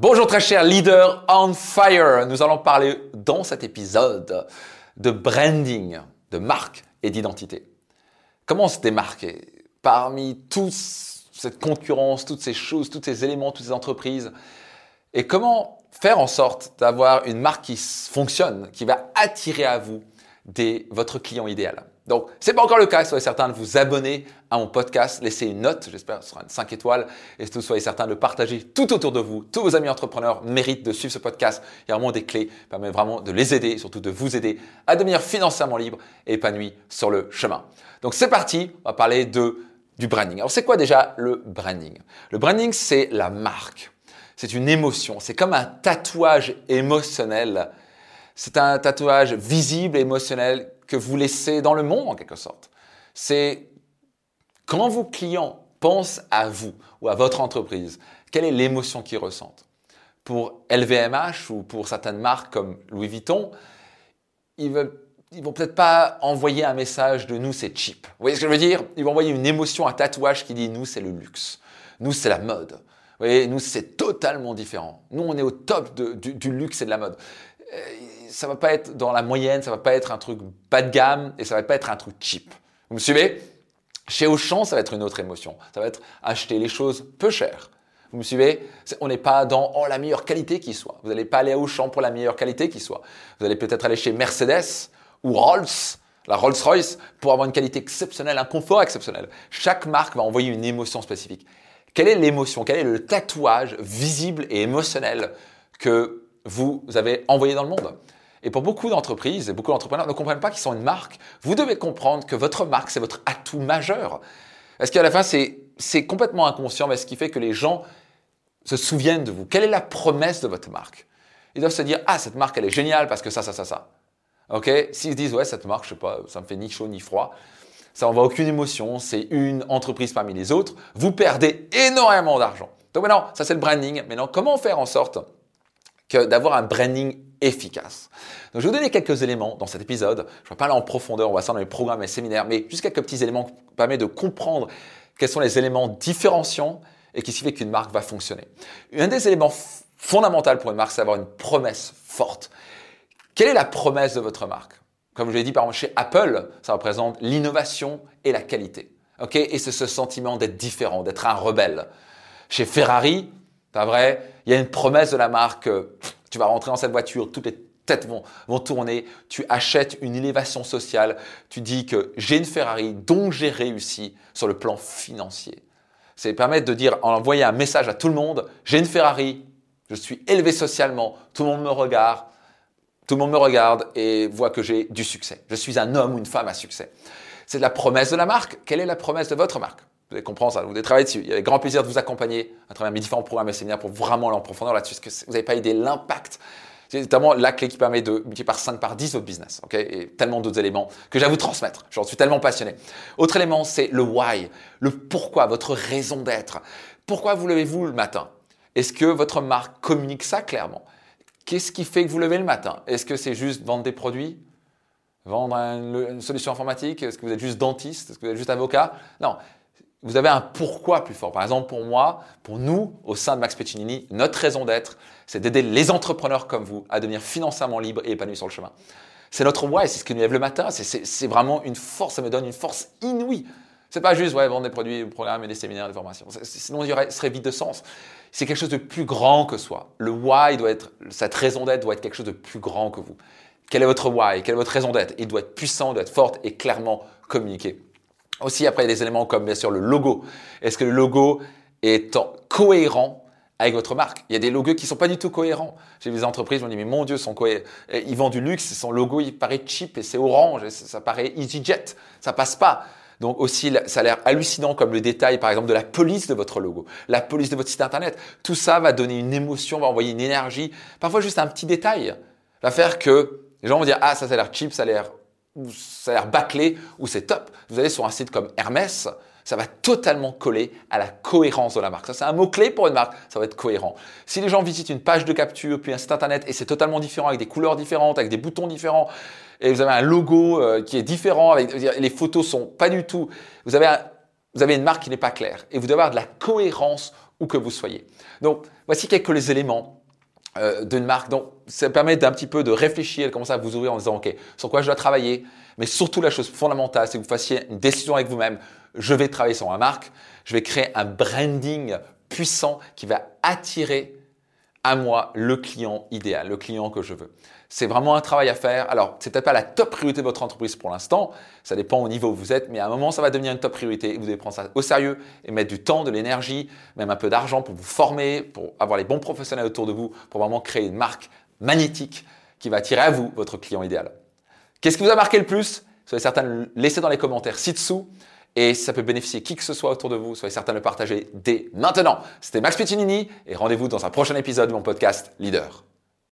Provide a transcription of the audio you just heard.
Bonjour très cher leader on fire. Nous allons parler dans cet épisode de branding, de marque et d'identité. Comment se démarquer parmi toute cette concurrence, toutes ces choses, tous ces éléments, toutes ces entreprises et comment faire en sorte d'avoir une marque qui fonctionne, qui va attirer à vous? Des, votre client idéal. Donc, c'est pas encore le cas, soyez certain de vous abonner à mon podcast, laissez une note, j'espère que ce sera une 5 étoiles, et surtout soyez certain de partager tout autour de vous. Tous vos amis entrepreneurs méritent de suivre ce podcast. Il y a vraiment des clés, permet vraiment de les aider, surtout de vous aider à devenir financièrement libre et épanoui sur le chemin. Donc, c'est parti, on va parler de, du branding. Alors, c'est quoi déjà le branding? Le branding, c'est la marque. C'est une émotion, c'est comme un tatouage émotionnel. C'est un tatouage visible et émotionnel que vous laissez dans le monde en quelque sorte. C'est quand vos clients pensent à vous ou à votre entreprise, quelle est l'émotion qu'ils ressentent? Pour LVMH ou pour certaines marques comme Louis Vuitton, ils veulent vont peut-être pas envoyer un message de nous c'est cheap. Vous voyez ce que je veux dire? Ils vont envoyer une émotion, un tatouage qui dit nous c'est le luxe, nous c'est la mode. Vous voyez, nous c'est totalement différent. Nous on est au top du, du, luxe et de la mode. Ça va pas être dans la moyenne, ça va pas être un truc bas de gamme et ça va pas être un truc cheap. Vous me suivez? Chez Auchan, ça va être une autre émotion. Ça va être acheter les choses peu chères. Vous me suivez? On n'est pas dans oh, la meilleure qualité qui soit. Vous n'allez pas aller à Auchan pour la meilleure qualité qui soit. Vous allez peut-être aller chez Mercedes ou Rolls, la Rolls-Royce, pour avoir une qualité exceptionnelle, un confort exceptionnel. Chaque marque va envoyer une émotion spécifique. Quelle est l'émotion? Quel est le tatouage visible et émotionnel que vous avez envoyé dans le monde? Et pour beaucoup d'entreprises et beaucoup d'entrepreneurs ne comprennent pas qu'ils sont une marque. Vous devez comprendre que votre marque, c'est votre atout majeur. Parce qu'à la fin, c'est complètement inconscient, mais ce qui fait que les gens se souviennent de vous? Quelle est la promesse de votre marque? Ils doivent se dire, ah, cette marque, elle est géniale parce que ça, ça, ça, ça. OK? S'ils se disent, ouais, cette marque, je sais pas, ça me fait ni chaud ni froid, ça n'envoie aucune émotion, c'est une entreprise parmi les autres, vous perdez énormément d'argent. Donc maintenant, ça c'est le branding. Maintenant, comment faire en sorte d'avoir un branding efficace. Donc, je vais vous donner quelques éléments dans cet épisode. Je ne vais pas aller en profondeur, on va ça dans les programmes et séminaires, mais juste quelques petits éléments qui permettent de comprendre quels sont les éléments différenciants et qui fait qu'une marque va fonctionner. Un des éléments fondamentaux pour une marque, c'est d'avoir une promesse forte. Quelle est la promesse de votre marque? Comme je l'ai dit, par exemple, chez Apple, ça représente l'innovation et la qualité. ok? Et c'est ce sentiment d'être différent, d'être un rebelle. Chez Ferrari, pas vrai? Il y a une promesse de la marque. Tu vas rentrer dans cette voiture, toutes les têtes vont, vont tourner. Tu achètes une élévation sociale. Tu dis que j'ai une Ferrari, dont j'ai réussi sur le plan financier. C'est permettre de dire, envoyer un message à tout le monde. J'ai une Ferrari, je suis élevé socialement, tout le monde me regarde. Tout le monde me regarde et voit que j'ai du succès. Je suis un homme ou une femme à succès. C'est la promesse de la marque. Quelle est la promesse de votre marque? Vous allez comprendre ça, vous devez travailler dessus. Il y a grand plaisir de vous accompagner à travers mes différents programmes et séminaires pour vraiment aller en profondeur là-dessus, vous n'avez pas idée l'impact. C'est notamment la clé qui permet de multiplier par 5, par 10 votre business. ok? Et tellement d'autres éléments que j'ai à vous transmettre. J'en suis tellement passionné. Autre élément, c'est le why, le pourquoi, votre raison d'être. Pourquoi vous levez-vous le matin? Est-ce que votre marque communique ça clairement? Qu'est-ce qui fait que vous levez le matin? Est-ce que c'est juste vendre des produits? Vendre une solution informatique? Est-ce que vous êtes juste dentiste? Est-ce que vous êtes juste avocat? Non vous avez un pourquoi plus fort. Par exemple, pour moi, pour nous, au sein de Max Peccinini, notre raison d'être, c'est d'aider les entrepreneurs comme vous à devenir financièrement libres et épanouis sur le chemin. C'est notre why, c'est ce qui nous lève le matin. C'est vraiment une force, ça me donne une force inouïe. C'est pas juste vendre des produits, des programmes et des séminaires, des formations. Sinon, il y aurait, serait vide de sens. C'est quelque chose de plus grand que soi. Le why doit être, cette raison d'être doit être quelque chose de plus grand que vous. Quel est votre why? Quelle est votre raison d'être? Il doit être puissant, doit être forte et clairement communiqué. Aussi, après, il y a des éléments comme bien sûr le logo. Est-ce que le logo est cohérent avec votre marque? Il y a des logos qui sont pas du tout cohérents. J'ai des entreprises qui m'ont dit, mais mon Dieu, sont cohérents. ils vendent du luxe, son logo, il paraît cheap et c'est orange, et ça paraît EasyJet. Ça passe pas. Donc aussi, ça a l'air hallucinant comme le détail, par exemple, de la police de votre logo, la police de votre site internet. Tout ça va donner une émotion, va envoyer une énergie. Parfois, juste un petit détail va faire que les gens vont dire, ah, ça, ça a l'air cheap, ça a l'air ça a l'air bâclé, ou c'est top. Vous allez sur un site comme Hermès, ça va totalement coller à la cohérence de la marque. Ça, c'est un mot-clé pour une marque, ça va être cohérent. Si les gens visitent une page de capture, puis un site internet, et c'est totalement différent, avec des couleurs différentes, avec des boutons différents, et vous avez un logo euh, qui est différent, les photos sont pas du tout, vous avez, vous avez une marque qui n'est pas claire, et vous devez avoir de la cohérence où que vous soyez. Donc, voici quelques éléments euh, d'une marque. Donc, ça permet d'un petit peu de réfléchir, de commencer à vous ouvrir en disant, OK, sur quoi je dois travailler Mais surtout, la chose fondamentale, c'est que vous fassiez une décision avec vous-même. Je vais travailler sur ma marque. Je vais créer un branding puissant qui va attirer à moi le client idéal, le client que je veux. C'est vraiment un travail à faire. Alors, c'est peut-être pas la top priorité de votre entreprise pour l'instant. Ça dépend au niveau où vous êtes, mais à un moment, ça va devenir une top priorité. vous devez prendre ça au sérieux et mettre du temps, de l'énergie, même un peu d'argent pour vous former, pour avoir les bons professionnels autour de vous, pour vraiment créer une marque magnétique qui va attirer à vous votre client idéal. Qu'est-ce qui vous a marqué le plus? Soyez certain de le laisser dans les commentaires ci-dessous. Et ça peut bénéficier qui que ce soit autour de vous, soyez certain de le partager dès maintenant. C'était Max Piccinini et rendez-vous dans un prochain épisode de mon podcast Leader.